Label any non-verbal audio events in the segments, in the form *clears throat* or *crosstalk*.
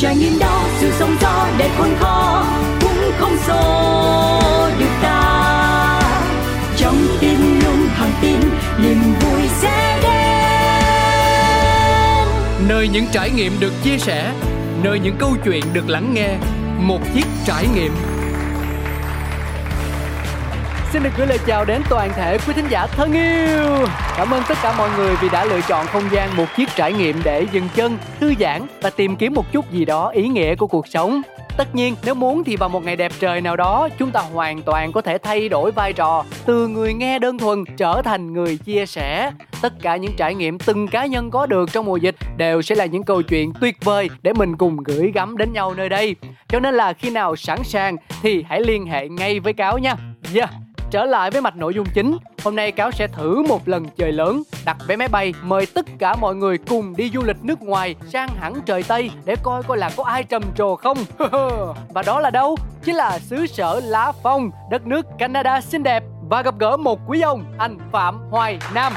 trải nghiệm đó, sự sống gió để khôn khó cũng không xô được ta. Trong tim luôn thẳng tin, niềm vui sẽ đến. Nơi những trải nghiệm được chia sẻ, nơi những câu chuyện được lắng nghe, một chiếc trải nghiệm. Xin được gửi lời chào đến toàn thể quý thính giả thân yêu. Cảm ơn tất cả mọi người vì đã lựa chọn không gian một chiếc trải nghiệm để dừng chân, thư giãn và tìm kiếm một chút gì đó ý nghĩa của cuộc sống. Tất nhiên, nếu muốn thì vào một ngày đẹp trời nào đó, chúng ta hoàn toàn có thể thay đổi vai trò từ người nghe đơn thuần trở thành người chia sẻ. Tất cả những trải nghiệm từng cá nhân có được trong mùa dịch đều sẽ là những câu chuyện tuyệt vời để mình cùng gửi gắm đến nhau nơi đây. Cho nên là khi nào sẵn sàng thì hãy liên hệ ngay với cáo nha. Yeah. Trở lại với mạch nội dung chính, hôm nay cáo sẽ thử một lần trời lớn, đặt vé máy bay mời tất cả mọi người cùng đi du lịch nước ngoài sang hẳn trời Tây để coi coi là có ai trầm trồ không. *laughs* Và đó là đâu? Chính là xứ sở Lá Phong, đất nước Canada xinh đẹp và gặp gỡ một quý ông anh Phạm Hoài Nam.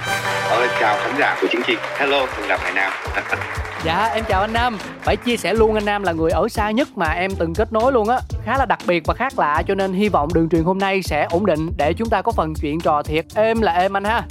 Ờ, chào khán giả của chương trình. Hello, mình là Hoài Nam. *laughs* dạ, em chào anh Nam. Phải chia sẻ luôn anh Nam là người ở xa nhất mà em từng kết nối luôn á. Khá là đặc biệt và khác lạ cho nên hy vọng đường truyền hôm nay sẽ ổn định để chúng ta có phần chuyện trò thiệt êm là êm anh ha.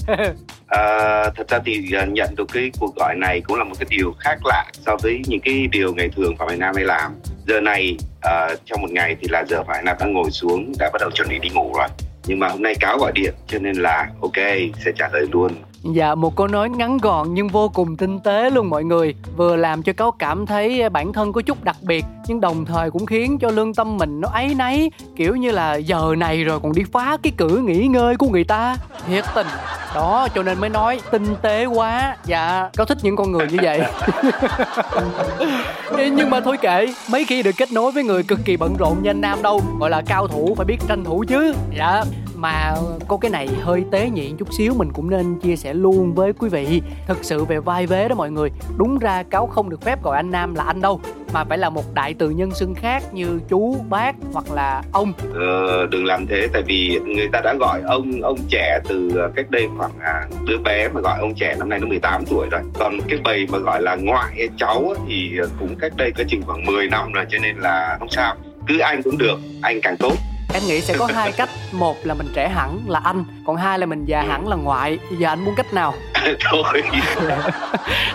à, *laughs* thật ra thì à, nhận được cái cuộc gọi này cũng là một cái điều khác lạ so với những cái điều ngày thường Phạm Hoài Nam hay làm. Giờ này uh, trong một ngày thì là giờ Hoài Nam đã ngồi xuống đã bắt đầu chuẩn bị đi ngủ rồi nhưng mà hôm nay cáo gọi điện cho nên là ok sẽ trả lời luôn. Dạ, một câu nói ngắn gọn nhưng vô cùng tinh tế luôn mọi người. Vừa làm cho cáo cảm thấy bản thân có chút đặc biệt nhưng đồng thời cũng khiến cho lương tâm mình nó ấy nấy Kiểu như là giờ này rồi còn đi phá cái cử nghỉ ngơi của người ta. Thiệt tình. Đó, cho nên mới nói tinh tế quá. Dạ, có thích những con người như vậy. *laughs* Nhưng mà thôi kệ Mấy khi được kết nối với người cực kỳ bận rộn như anh Nam đâu Gọi là cao thủ phải biết tranh thủ chứ. Dạ, mà có cái này hơi tế nhị chút xíu mình cũng nên chia sẻ luôn với quý vị. Thực sự về vai vế đó mọi người đúng ra cáo không được phép gọi anh nam là anh đâu mà phải là một đại từ nhân xưng khác như chú bác hoặc là ông. Ờ, đừng làm thế tại vì người ta đã gọi ông ông trẻ từ ờ, cách đây khoảng à, đứa bé mà gọi ông trẻ năm nay nó 18 tuổi rồi. Còn cái bầy mà gọi là ngoại hay cháu thì ờ, cũng cách đây có chừng khoảng 10 năm rồi cho nên là không sao. Cứ anh cũng được anh càng tốt em nghĩ sẽ có hai *laughs* cách. Một là mình trẻ hẳn là anh còn hai là mình già hẳn là ngoại. Bây giờ anh muốn cách nào? *laughs* Thôi. *laughs*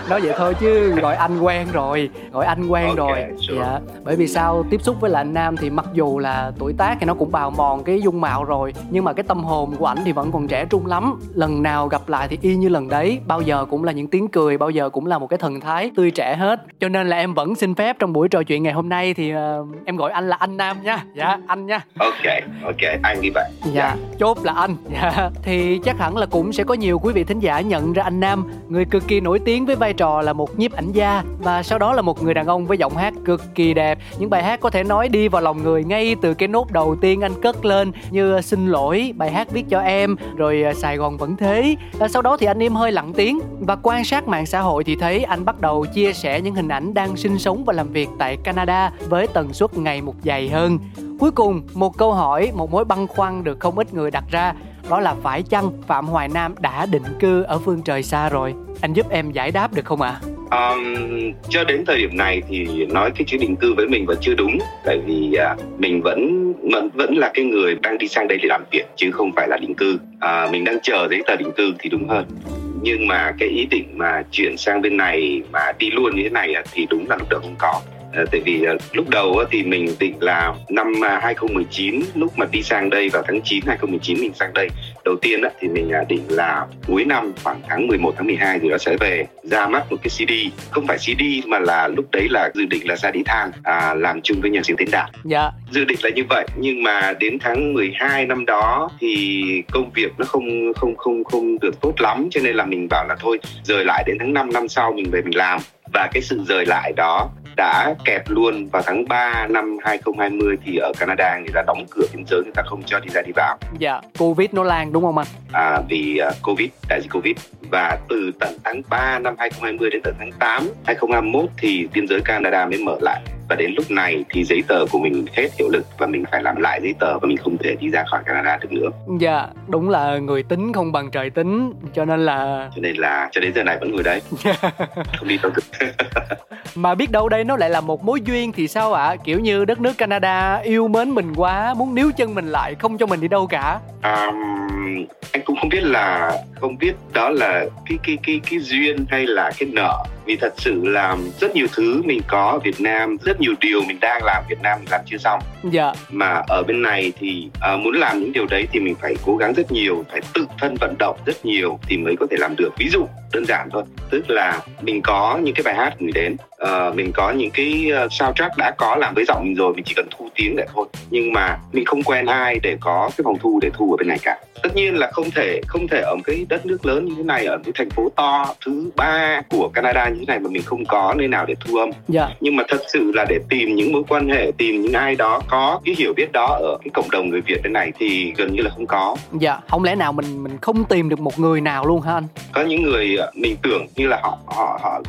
Nói vậy thôi chứ gọi anh quen rồi gọi anh quen okay, rồi. sure. dạ. Bởi vì sao? Tiếp xúc với lại anh nam thì mặc dù là tuổi tác thì nó cũng bào mòn cái dung mạo rồi nhưng mà cái tâm hồn của ảnh thì vẫn còn trẻ trung lắm. Lần nào gặp lại thì y như lần đấy. Bao giờ cũng là những tiếng cười bao giờ cũng là một cái thần thái tươi trẻ hết. Cho nên là em vẫn xin phép trong buổi trò chuyện ngày hôm nay thì uh, em gọi anh là anh nam nha. Dạ anh nha. Ok ok anh đi vậy? Dạ yeah. chốt là anh. Dạ. Thì chắc hẳn là cũng sẽ có nhiều quý vị thính giả nhận ra anh nam người cực kỳ nổi tiếng với vai trò là một nhiếp ảnh gia và sau đó là một người đàn ông với giọng hát cực kỳ đẹp. Những bài hát có thể nói đi vào lòng người ngay từ cái nốt đầu tiên anh cất lên như xin lỗi bài hát viết cho em rồi à, sài gòn vẫn thế. À, sau đó thì anh im hơi lặng tiếng và quan sát mạng xã hội thì thấy anh bắt đầu chia sẻ những hình ảnh đang sinh sống và làm việc tại canada với tần suất ngày một dày hơn Cuối cùng, một câu hỏi, một mối băn khoăn được không ít người đặt ra đó là phải chăng Phạm Hoài Nam đã định cư ở phương trời xa rồi? Anh giúp em giải đáp được không ạ? À? Um, cho đến thời điểm này thì nói cái chữ định cư với mình vẫn chưa đúng tại vì uh, mình vẫn vẫn vẫn là cái người đang đi sang đây để làm việc chứ không phải là định cư uh, mình đang chờ giấy tờ định cư thì đúng hơn nhưng mà cái ý định mà chuyển sang bên này mà đi luôn như thế này thì đúng là lúc đầu không có tại vì à, lúc đầu thì mình định là năm 2019 à, lúc mà đi sang đây vào tháng 9 2019 mình sang đây. Đầu tiên thì mình định là cuối năm khoảng tháng 11 tháng 12 thì nó sẽ về ra mắt một cái CD không phải CD mà là lúc đấy là dự định là ra đi than à, làm chung với nhạc sĩ Tiến Đạt. Dạ. dự định là như vậy nhưng mà đến tháng 12 năm đó thì công việc nó không không không không được tốt lắm cho nên là mình bảo là thôi rời lại đến tháng 5 năm sau mình về mình làm. Và cái sự rời lại đó đã kẹt luôn vào tháng 3 năm 2020 thì ở Canada người ta đóng cửa biên giới người ta không cho đi ra đi vào. Dạ, Covid nó lan đúng không anh? À, vì uh, Covid, đại dịch Covid và từ tận tháng 3 năm 2020 đến tận tháng 8 2021 thì biên giới Canada mới mở lại và đến lúc này thì giấy tờ của mình hết hiệu lực và mình phải làm lại giấy tờ và mình không thể đi ra khỏi Canada được nữa. Dạ, đúng là người tính không bằng trời tính cho nên là cho nên là cho đến giờ này vẫn ngồi đấy *laughs* không đi đâu được *laughs* mà biết đâu đây nó lại là một mối duyên thì sao ạ à? kiểu như đất nước Canada yêu mến mình quá muốn níu chân mình lại không cho mình đi đâu cả um, anh cũng không biết là không biết đó là cái cái cái cái duyên hay là cái nợ vì thật sự là rất nhiều thứ mình có ở Việt Nam rất nhiều điều mình đang làm Việt Nam mình làm chưa xong. Dạ. Mà ở bên này thì uh, muốn làm những điều đấy thì mình phải cố gắng rất nhiều phải tự thân vận động rất nhiều thì mới có thể làm được. Ví dụ đơn giản thôi tức là mình có những cái bài hát gửi đến uh, mình có những cái uh, soundtrack đã có làm với giọng mình rồi mình chỉ cần thu tiếng để thôi. Nhưng mà mình không quen ai để có cái phòng thu để thu ở bên này cả tất nhiên là không thể không thể ở một cái đất nước lớn như thế này ở cái thành phố to thứ ba của Canada như thế này mà mình không có nơi nào để thu âm. Dạ. nhưng mà thật sự là để tìm những mối quan hệ tìm những ai đó có cái hiểu biết đó ở cái cộng đồng người Việt bên này thì gần như là không có. Dạ không lẽ nào mình mình không tìm được một người nào luôn hả anh? Có những người ờ, mình tưởng như là họ họ họ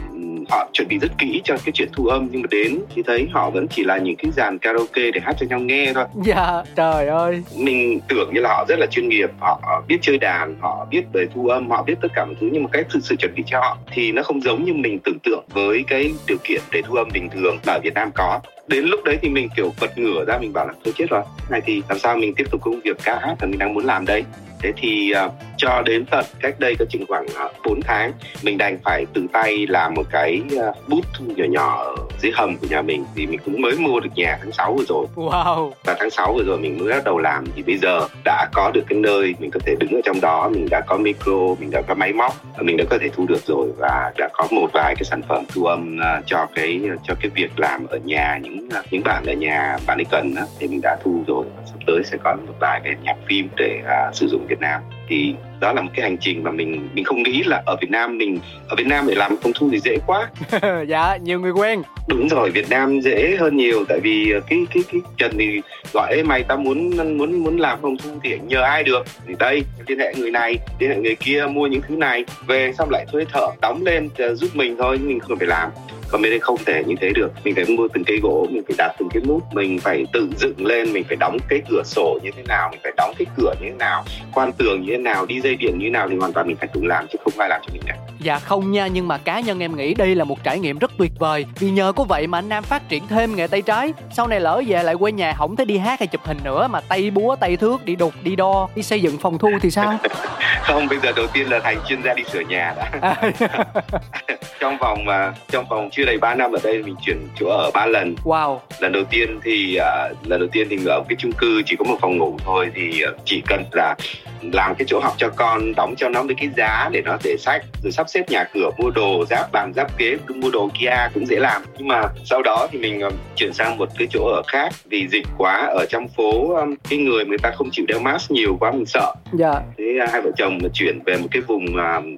họ chuẩn bị rất kỹ cho cái chuyện thu âm nhưng mà đến thì thấy họ vẫn chỉ là những cái dàn karaoke để hát cho nhau nghe thôi. Dạ trời ơi. Mình tưởng như là họ rất là chuyên nghiệp họ biết chơi đàn họ biết về thu âm họ biết tất cả mọi thứ nhưng mà cái thực sự chuẩn bị cho họ thì nó không giống như mình tưởng tượng với cái điều kiện để thu âm bình thường mà ở Việt Nam có. Đến lúc đấy thì mình kiểu bật ngửa ra mình bảo là tôi chết rồi này thì làm sao mình tiếp tục công việc ca hát mà mình đang muốn làm đây? Thế thì uh, cho đến tận cách đây có chừng khoảng ờ, uh, 4 tháng mình đành phải tự tay làm một cái uh, bút thu nhỏ nhỏ ở dưới hầm của nhà mình thì mình cũng mới mua được nhà tháng 6 vừa rồi. Wow. Và tháng 6 vừa rồi mình mới bắt đầu làm thì bây giờ đã có được cái nơi mình có thể đứng ở trong đó mình đã có micro mình đã có máy móc và mình đã có thể thu được rồi và đã có một vài cái sản phẩm thu âm uh, cho cái cho cái việc làm ở nhà những uh, những bạn ở nhà bạn ấy cần thì mình đã thu rồi. Sắp tới sẽ có một vài cái nhạc phim để uh, sử dụng Việt Nam thì đó là một cái hành trình mà mình mình không nghĩ là ở Việt Nam mình ở Việt Nam để làm phòng thu thì dễ quá. *laughs* Dạ nhiều người quen. Đúng rồi Việt Nam dễ hơn nhiều tại vì cái cái cái Trần thì gọi Ê, mày ta muốn muốn muốn làm phòng thu thì nhờ ai được? Thì đây liên hệ người này liên hệ người kia mua những thứ này về xong lại thuê thợ đóng lên giúp mình thôi mình không phải làm còn bên đây không thể như thế được. Mình phải mua từng cây gỗ, mình phải đặt từng cái nút mình phải tự dựng lên, mình phải đóng cái cửa sổ như thế nào, mình phải đóng cái cửa như thế nào, quan tường như thế nào, đi dây điện như thế nào thì hoàn toàn mình phải tự làm chứ không ai làm cho mình cả dạ không nha nhưng mà cá nhân em nghĩ đây là một trải nghiệm rất tuyệt vời. Vì nhờ có vậy mà anh nam phát triển thêm nghề tay trái. Sau này lỡ về lại quê nhà không thể đi hát hay chụp hình nữa mà tay búa tay thước đi đục đi đo đi xây dựng phòng thu thì sao? *laughs* Không bây giờ đầu tiên là thành chuyên gia đi sửa nhà đã. *laughs* À. *laughs* trong vòng mà trong vòng chưa đầy 3 năm ở đây mình chuyển chỗ ở ba lần. Wow. Lần đầu tiên thì uh, lần đầu tiên thì ở cái chung cư chỉ có một phòng ngủ thôi thì uh, chỉ cần là làm cái chỗ học cho con đóng cho nó với cái giá để nó để sách rồi sắp xếp nhà cửa mua đồ giáp bàn giáp kế cứ mua đồ kia cũng dễ làm. Nhưng mà sau đó thì mình um, chuyển sang một cái chỗ ở khác vì dịch quá ở trong phố um, cái người người ta không chịu đeo mask nhiều quá mình sợ. Dạ. Thế uh, hai vợ chồng chuyển về một cái vùng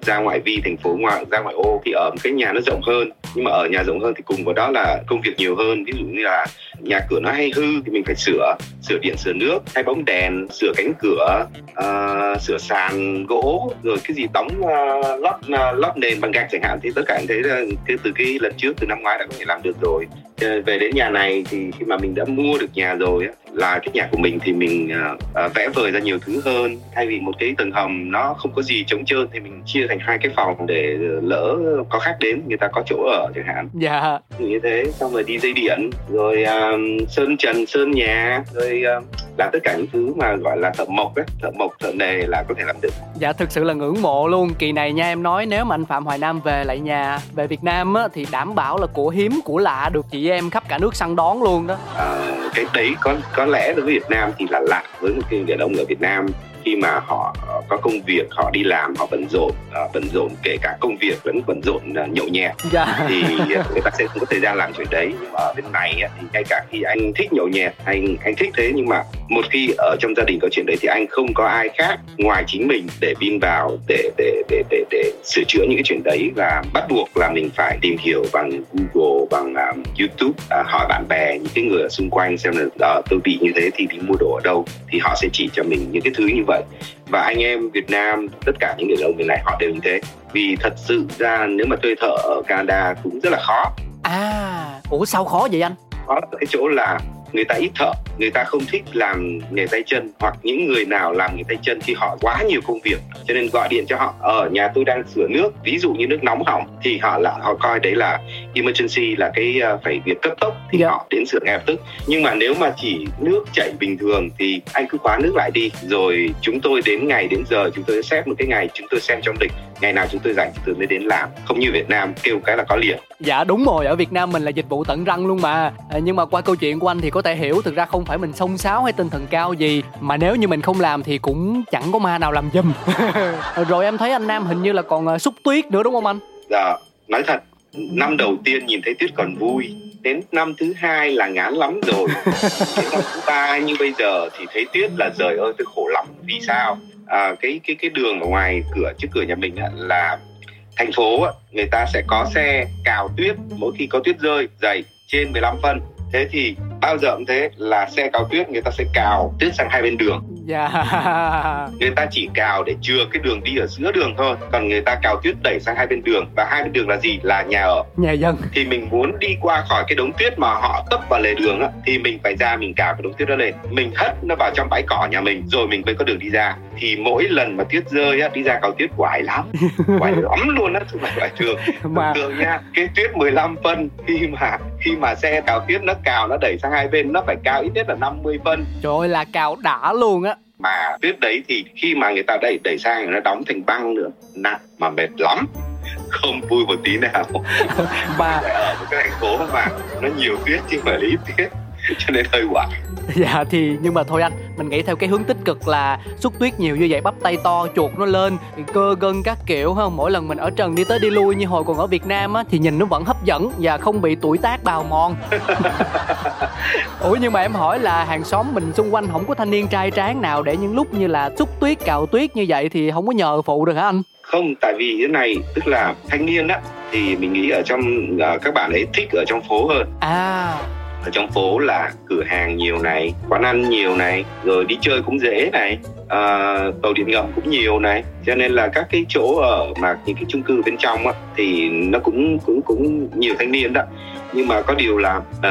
ra ngoại vi thành phố ngoại ra ngoại ô thì ở một cái nhà nó rộng hơn nhưng mà ở nhà rộng hơn thì cùng với đó là công việc nhiều hơn. Ví dụ như là nhà cửa nó hay hư thì mình phải sửa sửa điện sửa nước thay bóng đèn sửa cánh cửa uh, sửa sàn gỗ rồi cái gì đóng uh, lót uh, lót nền bằng gạch chẳng hạn. Thì tất cả anh thấy là cái từ cái lần trước từ năm ngoái đã có thể làm được rồi về đến nhà này thì khi mà mình đã mua được nhà rồi là cái nhà của mình thì mình uh, vẽ vời ra nhiều thứ hơn. Thay vì một cái tầng hầm nó không có gì trống trơn thì mình chia thành hai cái phòng để lỡ có khách đến người ta có chỗ ở chẳng hạn. Dạ. Như thế xong rồi đi dây điện rồi uh, sơn trần sơn nhà rồi uh, làm tất cả những thứ mà gọi là thợ mộc ấy thợ mộc thợ nề là có thể làm được. Dạ thực sự là ngưỡng mộ luôn. Kỳ này nha em nói nếu mà anh phạm hoài nam về lại nhà về việt nam á thì đảm bảo là của hiếm của lạ được chị em khắp cả nước săn đón luôn đó. À, cái đấy có có lẽ đối với việt nam thì là lạ với một cái người đàn ông ở việt nam khi mà họ có công việc họ đi làm họ bận rộn uh, bận rộn kể cả công việc vẫn bận rộn uh, nhậu nhẹt dạ. thì *laughs* người ta sẽ không có thời gian làm chuyện đấy nhưng mà ở bên này thì ngay cả khi anh thích nhậu nhẹt anh anh thích thế nhưng mà một khi ở trong gia đình có chuyện đấy thì anh không có ai khác ngoài chính mình để pin vào để để để để để sửa chữa những cái chuyện đấy và bắt buộc là mình phải tìm hiểu bằng Google bằng um, YouTube uh, hỏi bạn bè những cái người ở xung quanh xem là uh, tôi bị như thế thì đi mua đồ ở đâu thì họ sẽ chỉ cho mình những cái thứ như vậy và anh em Việt Nam tất cả những người lao động này họ đều như thế. Vì thật sự ra nếu mà thuê thợ ở Canada cũng rất là khó. À ủa sao khó vậy anh? Khó ở cái chỗ là người ta ít thợ người ta không thích làm nghề tay chân hoặc những người nào làm nghề tay chân thì họ quá nhiều công việc cho nên gọi điện cho họ ở nhà tôi đang sửa nước ví dụ như nước nóng hỏng thì họ là họ coi đấy là emergency là cái uh, phải việc cấp tốc thì yeah. Dạ. họ đến sửa ngay lập tức nhưng mà nếu mà chỉ nước chảy bình thường thì anh cứ khóa nước lại đi rồi chúng tôi đến ngày đến giờ chúng tôi xét một cái ngày chúng tôi xem trong lịch ngày nào chúng tôi rảnh chúng tôi mới đến làm. Không như Việt Nam kêu cái là có liền. Dạ đúng rồi. Ở Việt Nam mình là dịch vụ tận răng luôn mà. À, nhưng mà qua câu chuyện của anh thì có thể hiểu thực ra không phải mình xông xáo hay tinh thần cao gì mà nếu như mình không làm thì cũng chẳng có ma nào làm giùm. *laughs* Rồi em thấy anh Nam hình như là còn à, xúc tuyết nữa đúng không anh? Dạ nói thật năm đầu tiên nhìn thấy tuyết còn vui đến năm thứ hai là ngán lắm rồi. *laughs* Đến năm thứ ba như bây giờ thì thấy tuyết là trời ơi tôi khổ lắm vì sao à, cái cái cái đường ở ngoài cửa trước cửa nhà mình á, là thành phố á, người ta sẽ có xe cào tuyết mỗi khi có tuyết rơi dày trên 15 phân. Thế thì bao giờ cũng thế là xe cào tuyết người ta sẽ cào tuyết sang hai bên đường yeah. Dạ. *laughs* người ta chỉ cào để chừa cái đường đi ở giữa đường thôi còn người ta cào tuyết đẩy sang hai bên đường và hai bên đường là gì? Là nhà ở. Nhà dân. Thì mình muốn đi qua khỏi cái đống tuyết mà họ tấp vào lề đường á thì mình phải ra mình cào cái đống tuyết đó lên. Mình hất nó vào trong bãi cỏ nhà mình rồi mình mới có đường đi ra. Thì mỗi lần mà tuyết rơi á đi ra cào tuyết quải lắm quải *laughs* lắm luôn á không phải quải thường mà tưởng nha cái tuyết 15 phân khi mà khi mà xe cào tuyết nó cào nó đẩy sang hai bên nó phải cao ít nhất là 50 phân. Trời ơi là cào đã luôn á. Mà tuyết đấy thì khi mà người ta đẩy đẩy sang nó đóng thành băng nữa. Nặng mà mệt lắm. *laughs* Không vui một tí nào. *laughs* Và ở một cái thành phố mà nó nhiều tuyết chứ không phải là ít tuyết *laughs* cho nên hơi quả dạ thì nhưng mà thôi anh mình nghĩ theo cái hướng tích cực là xuất tuyết nhiều như vậy bắp tay to chuột nó lên cơ gân các kiểu không mỗi lần mình ở trần đi tới đi lui như hồi còn ở việt nam á thì nhìn nó vẫn hấp dẫn và không bị tuổi tác bào mòn. *laughs* Ủa nhưng mà em hỏi là hàng xóm mình xung quanh không có thanh niên trai tráng nào để những lúc như là xúc tuyết cạo tuyết như vậy thì không có nhờ phụ được hả anh? Không tại vì cái này tức là thanh niên á thì mình nghĩ ở trong uh, các bạn ấy thích ở trong phố hơn. À ở trong phố là cửa hàng nhiều này quán ăn nhiều này rồi đi chơi cũng dễ này à, tàu điện ngầm cũng nhiều này. Cho nên là các cái chỗ ở mà những cái chung cư bên trong á, thì nó cũng cũng cũng nhiều thanh niên đó nhưng mà có điều là uh,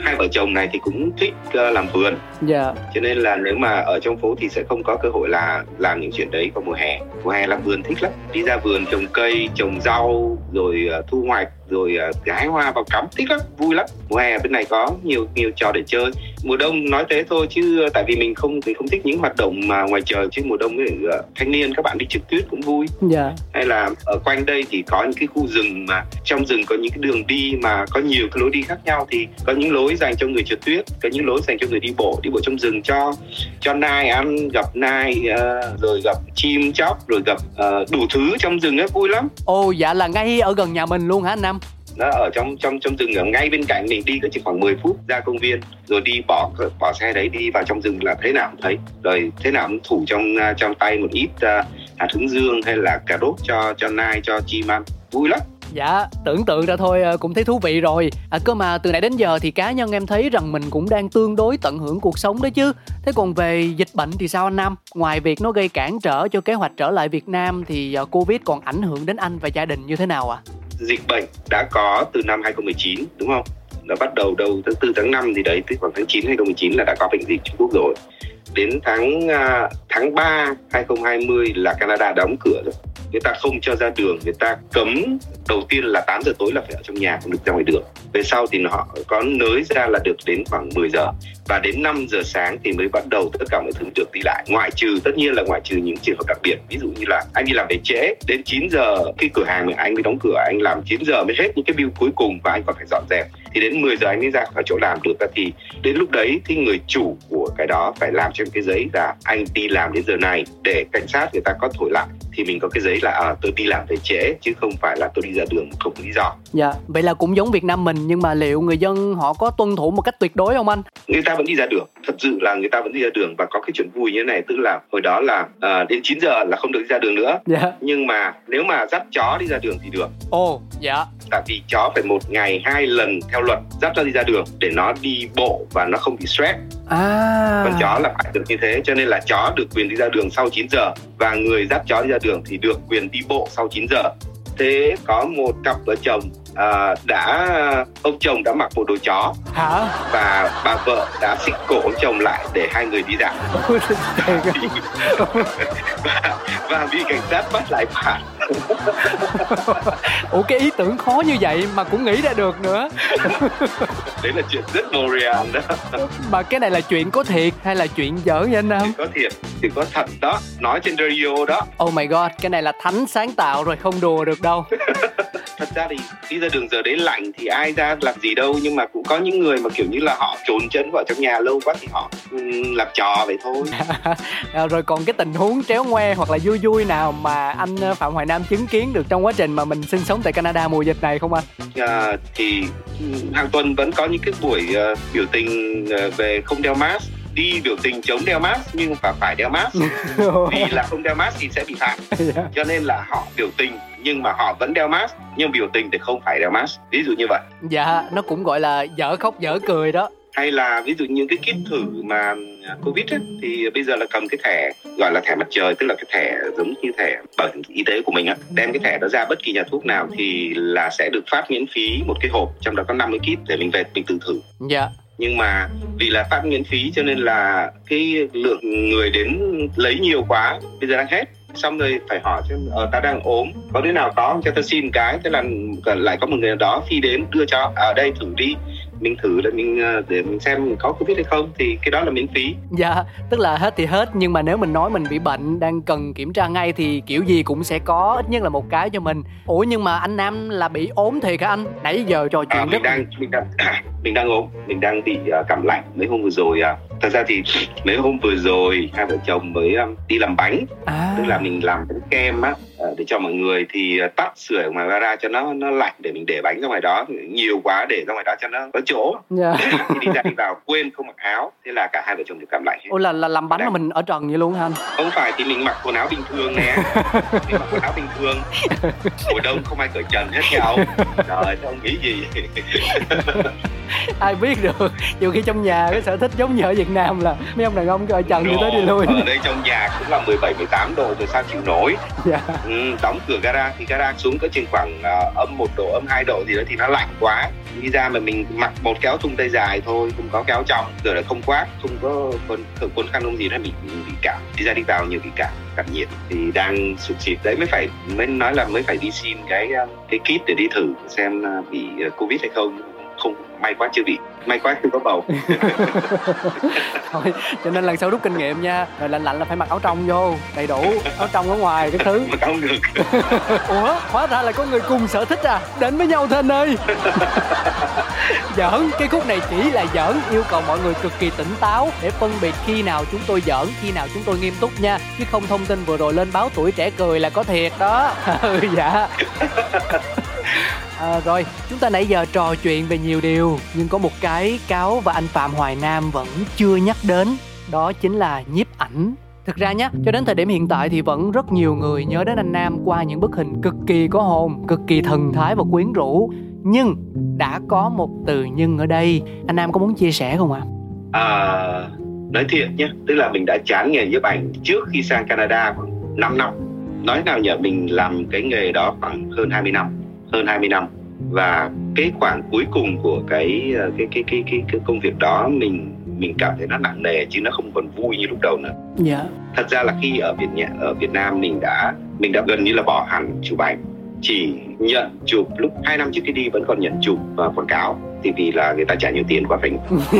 hai vợ chồng này thì cũng thích uh, làm vườn. Yeah. cho nên là nếu mà ở trong phố thì sẽ không có cơ hội là làm những chuyện đấy vào mùa hè. Mùa hè làm vườn thích lắm. Đi ra vườn trồng cây trồng rau rồi uh, thu hoạch rồi uh, hái hoa vào cắm thích lắm vui lắm. Mùa hè bên này có nhiều nhiều trò để chơi. Mùa đông nói thế thôi chứ tại vì mình không thì không thích những hoạt động mà ngoài trời chứ mùa đông thì uh, thanh niên các bạn đi trượt tuyết cũng vui. Yeah. hay là ở quanh đây thì có những cái khu rừng mà trong rừng có những cái đường đi mà có nhiều cái lối đi khác nhau thì có những lối dành cho người trượt tuyết có những lối dành cho người đi bộ đi bộ trong rừng cho cho nai ăn gặp nai uh, rồi gặp chim chóc rồi gặp uh, đủ thứ trong rừng ấy vui lắm. Ồ dạ là ngay ở gần nhà mình luôn hả anh Nam? Nó ở trong trong trong rừng ở ngay bên cạnh mình đi có chỉ khoảng 10 phút ra công viên rồi đi bỏ bỏ xe đấy đi vào trong rừng là thế nào cũng thấy. Rồi thế nào cũng thủ trong à, trong tay một ít uh, hạt hướng dương hay là cà rốt cho cho nai cho chim ăn. Vui lắm Dạ, tưởng tượng ra thôi ờ, cũng thấy thú vị rồi à, Cơ mà từ nãy đến giờ thì cá nhân em thấy rằng mình cũng đang tương đối tận hưởng cuộc sống đấy chứ Thế còn về dịch bệnh thì sao anh Nam? Ngoài việc nó gây cản trở cho kế hoạch trở lại Việt Nam Thì ờ, Covid còn ảnh hưởng đến anh và gia đình như thế nào ạ? À? Dịch bệnh đã có từ năm 2019 đúng không? Nó bắt đầu đầu tháng 4 tháng 5 gì đấy, từ khoảng tháng 9 2019 là đã có bệnh dịch Trung Quốc rồi đến tháng uh, tháng 3 2020 là Canada đóng cửa rồi. Người ta không cho ra đường người ta cấm. Đầu tiên là 8 giờ tối là phải ở trong nhà không được ra ngoài đường. Về sau thì họ có nới ra là được đến khoảng 10 giờ. Và đến 5 giờ sáng thì mới bắt đầu tất cả mọi thứ được đi lại. Ngoại trừ tất nhiên là ngoại trừ những trường hợp đặc biệt. Ví dụ như là anh đi làm về trễ đến 9 giờ khi cửa hàng mà anh mới đóng cửa anh làm 9 giờ mới hết những cái bill cuối cùng và anh còn phải dọn dẹp thì đến 10 giờ anh mới ra khỏi chỗ làm được thì đến lúc đấy thì người chủ của cái đó phải làm cho cái giấy là anh đi làm đến giờ này để cảnh sát người ta có thổi lại thì mình có cái giấy là à, tôi đi làm về trễ chứ không phải là tôi đi ra đường không có lý do. Dạ, vậy là cũng giống Việt Nam mình nhưng mà liệu người dân họ có tuân thủ một cách tuyệt đối không anh? Người ta vẫn đi ra đường, thật sự là người ta vẫn đi ra đường và có cái chuyện vui như thế này tức là hồi đó là à, đến 9 giờ là không được đi ra đường nữa. Dạ. Nhưng mà nếu mà dắt chó đi ra đường thì được. Ồ, dạ. Tại vì chó phải một ngày hai lần theo luật dắt nó đi ra đường để nó đi bộ và nó không bị stress. À. Con chó là phải được như thế cho nên là chó được quyền đi ra đường sau 9 giờ và người dắt chó đi ra đường thì được quyền đi bộ sau 9 giờ thế có một cặp vợ chồng uh, đã ông chồng đã mặc bộ đồ chó. Hả? Và bà vợ đã xích cổ ông chồng lại để hai người đi dạo. *laughs* Và, và bị cảnh sát bắt lại phạt. *laughs* Ủa cái ý tưởng khó như vậy mà cũng nghĩ ra được nữa. Đấy là chuyện rất Montreal đó. Mà cái này là chuyện có thiệt hay là chuyện giỡn vậy anh Nam? Có thiệt thì có thật đó. Nói trên radio đó. Oh my god cái này là thánh sáng tạo rồi không đùa được đâu *laughs* thật ra thì đi ra đường giờ đấy lạnh thì ai ra làm gì đâu nhưng mà cũng có những người mà kiểu như là họ trốn chân vào trong nhà lâu quá thì họ um, làm trò vậy thôi. *laughs* À, rồi còn cái tình huống tréo ngoe hoặc là vui vui nào mà anh ờ, phạm hoài nam chứng kiến được trong quá trình mà mình sinh sống tại canada mùa dịch này không anh? À, thì hàng tuần vẫn có những cái buổi uh, biểu tình uh, về không đeo mask. Đi biểu tình chống đeo mask nhưng phải phải đeo mask. *laughs* Vì là không đeo mask thì sẽ bị phạt. Dạ. cho nên là họ biểu tình nhưng mà họ vẫn đeo mask nhưng biểu tình thì không phải đeo mask. Ví dụ như vậy. Dạ nó cũng gọi là dở khóc dở cười đó. Hay là ví dụ những cái kit thử mà à, covid ấy, thì bây giờ là cầm cái thẻ gọi là thẻ mặt trời tức là cái thẻ giống như thẻ bảo hiểm y tế của mình á. Đem cái thẻ đó ra bất kỳ nhà thuốc nào thì là sẽ được phát miễn phí một cái hộp trong đó có 50 kit để mình về mình tự thử. Dạ. Nhưng mà vì là phát miễn phí cho nên là cái lượng người đến lấy nhiều quá bây giờ đang hết xong rồi phải hỏi xem ờ ta đang ốm có đứa nào có cho ta xin cái thế là lại có một người đó phi đến đưa cho ở à, đây thử đi mình thử để mình ờ, để mình xem mình có covid hay không. Thì cái đó là miễn phí. Dạ tức là hết thì hết nhưng mà nếu mình nói mình bị bệnh đang cần kiểm tra ngay thì kiểu gì cũng sẽ có ít nhất là một cái cho mình. Ủa nhưng mà anh nam là bị ốm thiệt hả anh? Nãy giờ trò chuyện à, mình rất... đang mình đang *clears throat* mình đang ốm mình đang bị uh, cảm lạnh mấy hôm vừa rồi uh, thật ra thì *sniffs* mấy hôm vừa rồi hai vợ chồng mới um, đi làm bánh à. tức là mình làm bánh kem á uh, để cho mọi người thì tắt sưởi ngoài gara cho nó nó lạnh để mình để bánh ra ngoài đó nhiều quá để ra ngoài đó cho nó có chỗ yeah. Dạ. thì đi ra đi vào quên không mặc áo thế là cả hai vợ chồng đều cảm lạnh hết. Ôi là là làm bánh Đang... mà mình ở trần vậy luôn hả anh? Không phải thì mình mặc quần áo bình thường nè *laughs* mình mặc quần áo bình thường mùa đông không ai cởi trần hết nhau trời ông nghĩ gì *laughs* *laughs* ai biết được nhiều khi trong nhà cái sở thích giống như ở Việt Nam là mấy ông đàn ông cởi trần như tới đi lui ở đây trong nhà cũng là 17 18 độ rồi sao chịu nổi. Dạ. ừ, đóng cửa gara thì gara xuống có chừng khoảng uh, âm 1 độ âm 2 độ gì đó thì nó lạnh quá. Đi ra mà mình mặc một kéo thun tay dài thôi không có kéo trong rồi là không quát không có quần quần khăn không gì nó bị bị cảm. Đi ra đi vào nhiều bị cảm cảm nhiệt thì đang sụt xịt đấy mới phải mới nói là mới phải đi xin cái cái kit để đi thử xem bị covid hay không không may quá chưa bị may quá chưa có bầu. *laughs* Thôi cho nên lần sau rút kinh nghiệm nha. Rồi lạnh lạnh là phải mặc áo trong vô đầy đủ áo trong ở ngoài cái thứ. Mặc áo ngực. *laughs* Ủa hóa ra là có người cùng sở thích à? Đến với nhau anh ơi. *laughs* Giỡn cái khúc này chỉ là giỡn yêu cầu mọi người cực kỳ tỉnh táo để phân biệt khi nào chúng tôi giỡn khi nào chúng tôi nghiêm túc nha. Chứ không thông tin vừa rồi lên báo tuổi trẻ cười là có thiệt đó. Ừ dạ À, rồi, chúng ta nãy giờ trò chuyện về nhiều điều Nhưng có một cái Cáo và anh Phạm Hoài Nam vẫn chưa nhắc đến Đó chính là nhiếp ảnh Thực ra nhé, cho đến thời điểm hiện tại thì vẫn rất nhiều người nhớ đến anh Nam qua những bức hình cực kỳ có hồn, cực kỳ thần thái và quyến rũ. Nhưng đã có một từ nhưng ở đây, anh Nam có muốn chia sẻ không ạ? À? à, nói thiệt nhé, tức là mình đã chán nghề nhiếp ảnh trước khi sang Canada khoảng 5 năm. Nói nào nhờ mình làm cái nghề đó khoảng hơn 20 năm hơn 20 năm. Và cái khoảng cuối cùng của cái ờ, cái cái cái cái, cái công việc đó mình mình cảm thấy nó nặng nề chứ nó không còn vui như lúc đầu nữa. Dạ. Yeah. Thật ra là khi ở Việt Nam ở Việt Nam mình đã mình đã gần như là bỏ hẳn chụp ảnh. Chỉ nhận chụp lúc hai năm trước khi đi vẫn còn nhận chụp và quảng cáo. Thì vì là người ta trả nhiều tiền quá phải *laughs*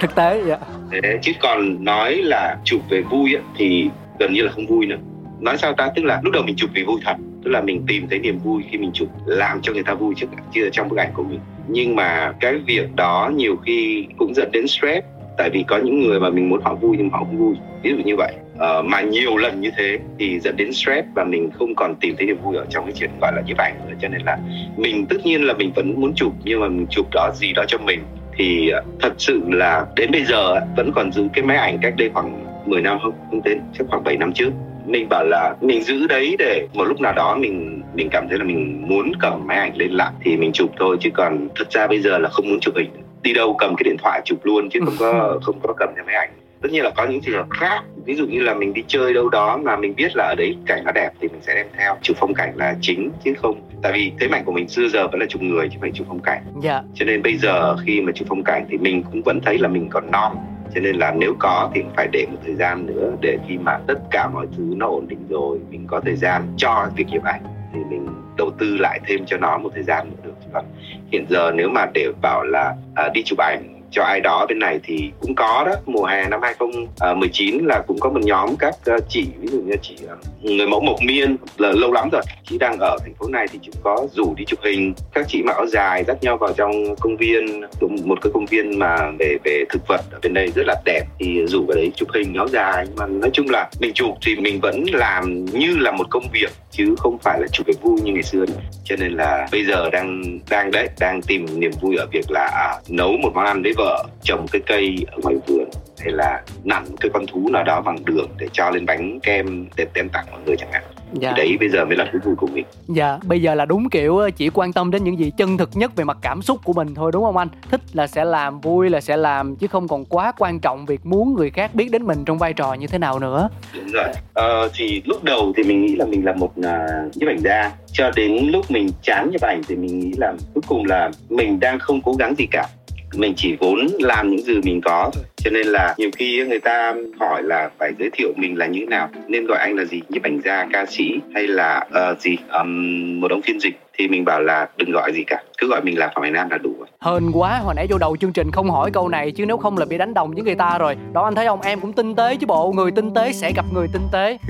thực tế dạ. Thế, chứ còn nói là chụp về vui ấy, thì gần như là không vui nữa. Nói sao ta? Tức là lúc đầu mình chụp vì vui thật tức là mình tìm thấy niềm vui khi mình chụp làm cho người ta vui trước chưa trong bức ảnh của mình. Nhưng mà cái việc đó nhiều khi cũng dẫn đến stress tại vì có những người mà mình muốn họ vui nhưng họ không vui. Ví dụ như vậy. Ờ, mà nhiều lần như thế thì dẫn đến stress và mình không còn tìm thấy niềm vui ở trong cái chuyện gọi là nhiếp ảnh nữa. Cho nên là mình tất nhiên là mình vẫn muốn chụp nhưng mà mình chụp đó gì đó cho mình. Thì ờ, thật sự là đến bây giờ vẫn còn giữ cái máy ảnh cách đây khoảng 10 năm không? Không đến chắc khoảng 7 năm trước mình bảo là mình giữ đấy để một lúc nào đó mình mình cảm thấy là mình muốn cầm máy ảnh lên lại thì mình chụp thôi. Chứ còn thật ra bây giờ là không muốn chụp hình. Đi đâu cầm cái điện thoại chụp luôn chứ không có *laughs* không có cầm cái máy ảnh. Tất nhiên là có những trường hợp khác. Ví dụ như là mình đi chơi đâu đó mà mình biết là ở đấy cảnh nó đẹp thì mình sẽ đem theo. Chụp phong cảnh là chính chứ không. Tại vì thế mạnh của mình xưa giờ vẫn là chụp người chứ phải chụp phong cảnh. Dạ. Cho nên bây giờ khi mà chụp phong cảnh thì mình cũng vẫn thấy là mình còn non cho nên là nếu có thì cũng phải để một thời gian nữa để khi mà tất cả mọi thứ nó ổn định rồi mình có thời gian cho việc chụp ảnh thì mình đầu tư lại thêm cho nó một thời gian nữa được. Còn hiện giờ nếu mà để bảo là à, đi chụp ảnh cho ai đó bên này thì cũng có đó. Mùa hè năm 2019 à, là cũng có một nhóm các ờ, chị ví dụ như chị ờ, người mẫu Mộc Miên là lâu lắm rồi. Chị đang ở thành phố này thì chúng có rủ đi chụp hình. Các chị mặc áo dài dắt nhau vào trong công viên một cái công viên mà về về thực vật ở bên đây rất là đẹp. Thì rủ vào đấy chụp hình áo dài. Nhưng mà nói chung là mình chụp thì mình vẫn làm như là một công việc chứ không phải là chụp để vui như ngày xưa. Cho nên là bây giờ đang đang đấy đang tìm niềm vui ở việc là à, nấu một món ăn đấy vợ trồng cái cây ở ngoài vườn hay là nặn cái con thú nào đó bằng đường để cho lên bánh kem để đem tặng mọi người chẳng hạn. Dạ. thì đấy bây giờ mới là thú vui của mình. Dạ bây giờ là đúng kiểu ờ, chỉ quan tâm đến những gì chân thực nhất về mặt cảm xúc của mình thôi đúng không anh? Thích là sẽ làm vui là sẽ làm chứ không còn quá quan trọng việc muốn người khác biết đến mình trong vai trò như thế nào nữa. Đúng rồi. Ờ, thì lúc đầu thì mình nghĩ là mình là một uh, nhiếp ảnh gia. Cho đến lúc mình chán nhiếp ảnh thì mình nghĩ là cuối cùng là mình đang không cố gắng gì cả mình chỉ vốn làm những gì mình có thôi. Cho nên là nhiều khi người ta hỏi là phải giới thiệu mình là như thế nào nên gọi anh là gì? Nhiếp ảnh gia ca sĩ hay là uh, gì? Um, một ông phiên dịch thì mình bảo là đừng gọi gì cả cứ gọi mình là phạm hải nam là đủ rồi. Hên quá hồi nãy vô đầu chương trình không hỏi câu này chứ nếu không là bị đánh đồng với người ta rồi. Đó anh thấy không em cũng tinh tế chứ bộ người tinh tế sẽ gặp người tinh tế. *laughs*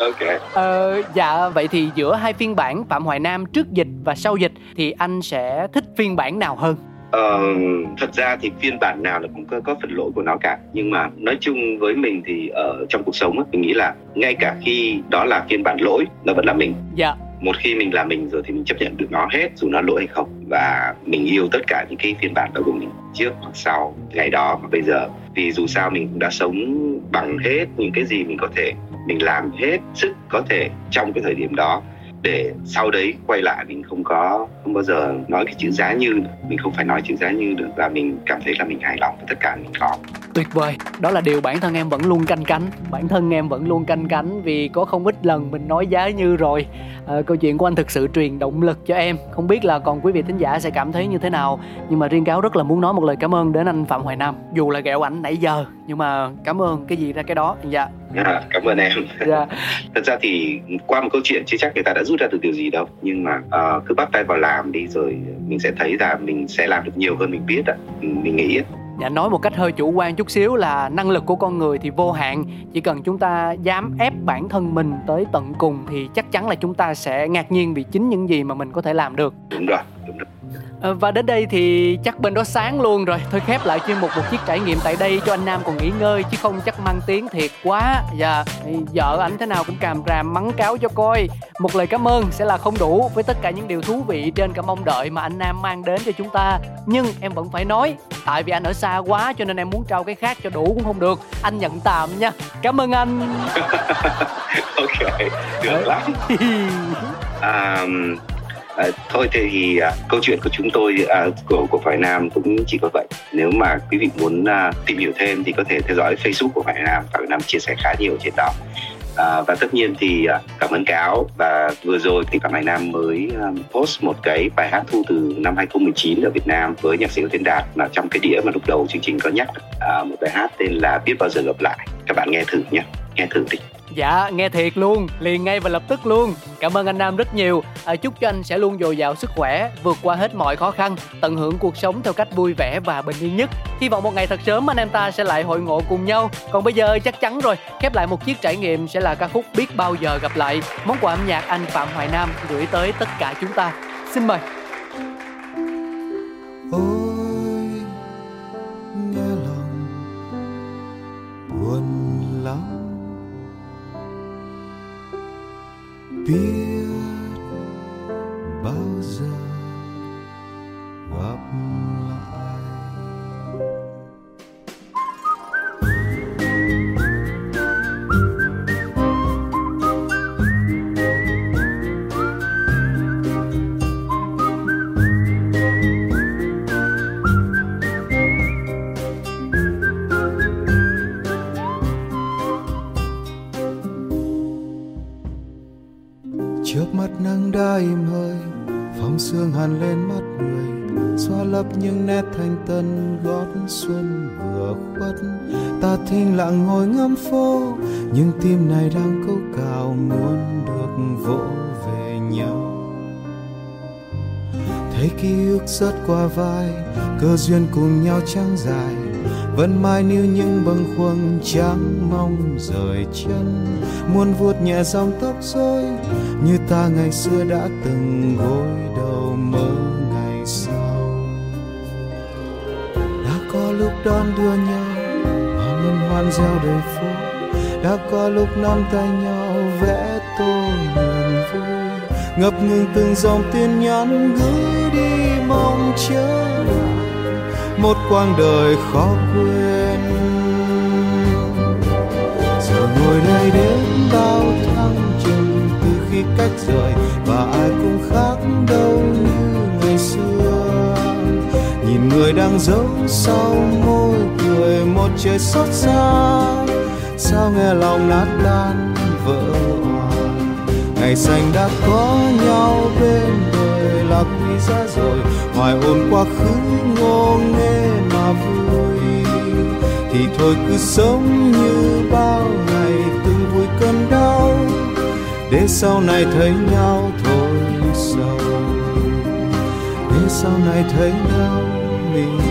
Ok. Ờ, dạ vậy thì giữa hai phiên bản phạm hoài nam trước dịch và sau dịch thì anh sẽ thích phiên bản nào hơn Ờ, thật ra thì phiên bản nào là cũng có, có phần lỗi của nó cả. Nhưng mà nói chung với mình thì ở trong cuộc sống mình nghĩ là ngay cả khi đó là phiên bản lỗi nó vẫn là mình. Dạ. Một khi mình là mình rồi thì mình chấp nhận được nó hết dù nó lỗi hay không. Và mình yêu tất cả những cái phiên bản đó của mình trước hoặc sau ngày đó và bây giờ. Vì dù sao mình cũng đã sống bằng hết những cái gì mình có thể mình làm hết sức có thể trong cái thời điểm đó để sau đấy quay lại mình không có, không bao giờ nói cái chữ giá như nữa. mình không phải nói chữ giá như được và mình cảm thấy là mình hài lòng với tất cả mình có. Tuyệt vời. Đó là điều bản thân em vẫn luôn canh cánh. Bản thân em vẫn luôn canh cánh vì có không ít lần mình nói giá như rồi à, câu chuyện của anh thực sự truyền động lực cho em. Không biết là còn quý vị thính giả sẽ cảm thấy như thế nào nhưng mà riêng cáo rất là muốn nói một lời cảm ơn đến anh phạm hoài nam. Dù là ghẹo ảnh nãy giờ nhưng mà cảm ơn cái gì ra cái đó dạ. À, cảm ơn em. Dạ. thật ra thì qua một câu chuyện chưa chắc người ta đã rút ra được điều gì đâu nhưng mà uh, cứ bắt tay vào làm đi rồi mình sẽ thấy là mình sẽ làm được nhiều hơn mình biết ạ. Mình nghĩ Dạ nói một cách hơi chủ quan chút xíu là năng lực của con người thì vô hạn. Chỉ cần chúng ta dám ép bản thân mình tới tận cùng Thì chắc chắn là chúng ta sẽ ngạc nhiên vì chính những gì mà mình có thể làm được. Đúng rồi, đúng rồi và đến đây thì chắc bên đó sáng luôn rồi. Thôi khép lại chuyên mục một chiếc trải nghiệm tại đây cho anh nam còn nghỉ ngơi chứ không chắc mang tiếng thiệt quá. Và vợ anh thế nào cũng càm ràm mắng cáo cho coi. Một lời cảm ơn sẽ là không đủ với tất cả những điều thú vị trên cả mong đợi mà anh nam mang đến cho chúng ta. Nhưng em vẫn phải nói tại vì anh ở xa quá cho nên em muốn trao cái khác cho đủ cũng không được. Anh nhận tạm nha. Cảm ơn anh. *laughs* Ok được lắm. Um, *laughs* À, thôi thì à, câu chuyện của chúng tôi à, của của Phải Nam cũng chỉ có vậy. Nếu mà quý vị muốn à, tìm hiểu thêm thì có thể theo dõi Facebook của Phải Nam. Phải Nam chia sẻ khá nhiều trên đó. À, và tất nhiên thì à, cảm ơn cáo và vừa rồi thì Phạm Hải Nam mới um, post một cái bài hát thu từ năm 2019 ở Việt Nam với nhạc sĩ Thiên Đạt mà trong cái đĩa mà lúc đầu chương trình có nhắc à, một bài hát tên là biết bao giờ gặp lại các bạn nghe thử nhé nghe thử đi Dạ, nghe thiệt luôn, liền ngay và lập tức luôn. Cảm ơn anh Nam rất nhiều. À, chúc cho anh sẽ luôn dồi dào sức khỏe, vượt qua hết mọi khó khăn, tận hưởng cuộc sống theo cách vui vẻ và bình yên nhất. Hy vọng một ngày thật sớm anh em ta sẽ lại hội ngộ cùng nhau. Còn bây giờ chắc chắn rồi, khép lại một chiếc trải nghiệm sẽ là ca khúc Biết bao giờ gặp lại. Món quà âm nhạc anh Phạm Hoài Nam gửi tới tất cả chúng ta. Xin mời. Oh. Phong sương hàn lên mắt người, xóa lấp những nét thanh tân gót xuân vừa khuất. Ta thinh lặng ngồi ngắm phố, nhưng tim này đang câu cào muốn được vỗ về nhau. Thấy ký ức rất qua vai, cơ duyên cùng nhau trắng dài, vẫn mãi níu những bâng khuâng trắng mong rời chân. Muốn vuốt nhẹ dòng tóc rối, như ta ngày xưa đã từng gối mơ ngày sau. Đã có lúc đón đưa nhau, mà ngân hoan reo đầy phố đã có lúc nắm tay nhau, vẽ tô niềm vui. Ngập ngừng từng dòng tin nhắn, gửi đi mong chờ một quãng đời khó quên. Giờ ngồi đây đến bao tháng chừng từ khi cách rời và ai cũng nhìn giấu sau môi cười, một trời xót xa. Sao nghe lòng nát tan, vỡ hòa? Ngày xanh đã có nhau bên đời là quý giá rồi. Hoài ôn quá khứ ngô nghê mà vui. Thì thôi cứ sống như bao ngày, từng vui cơn đau. Để sau này thấy nhau thôi sầu để sau này thấy nhau mình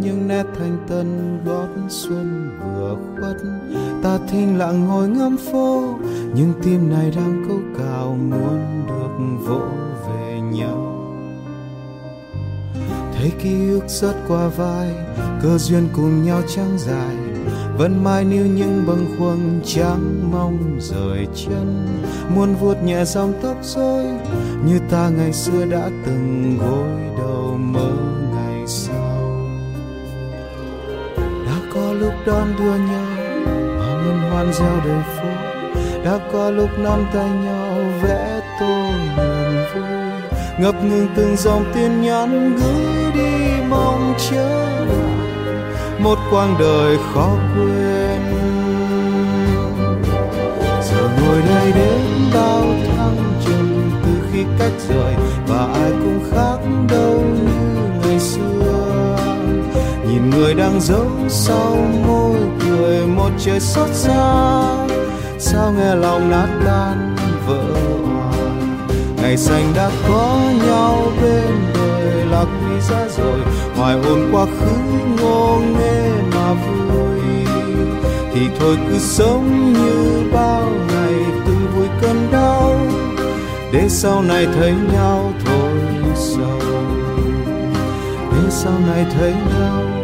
những nét thanh tân đón xuân vừa khuất. Ta thinh lặng ngồi ngắm phố, nhưng tim này đang câu cào muốn được vỗ về nhau. Thấy ký ức rớt qua vai, cơ duyên cùng nhau trắng dài vẫn mãi níu những bâng khuâng trắng mong rời chân. Muốn vuốt nhẹ dòng tóc rối, như ta ngày xưa đã từng gối đầu mơ ngày sau. Đã có lúc đón đưa nhau, mà ngân hoan gieo đầy phố đã có lúc nắm tay nhau, vẽ tô niềm vui. Ngập ngừng từng dòng tin nhắn gửi đi mong chờ một quãng đời khó quên. Giờ ngồi đây đến bao tháng chừng từ khi cách rời và ai cũng khác đâu như ngày xưa. Nhìn người đang giấu sau môi cười, một trời xót xa. Sao nghe lòng nát tan, vỡ hòa ngày xanh đã có nhau bên đời là quý giá rồi hoài ôn quá khứ ngô nghê mà vui, thì thôi cứ sống như bao ngày từ vui cơn đau, để sau này thấy nhau thôi sầu để sau này thấy nhau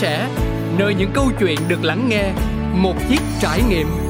sẻ nơi những câu chuyện được lắng nghe một chiếc trải nghiệm.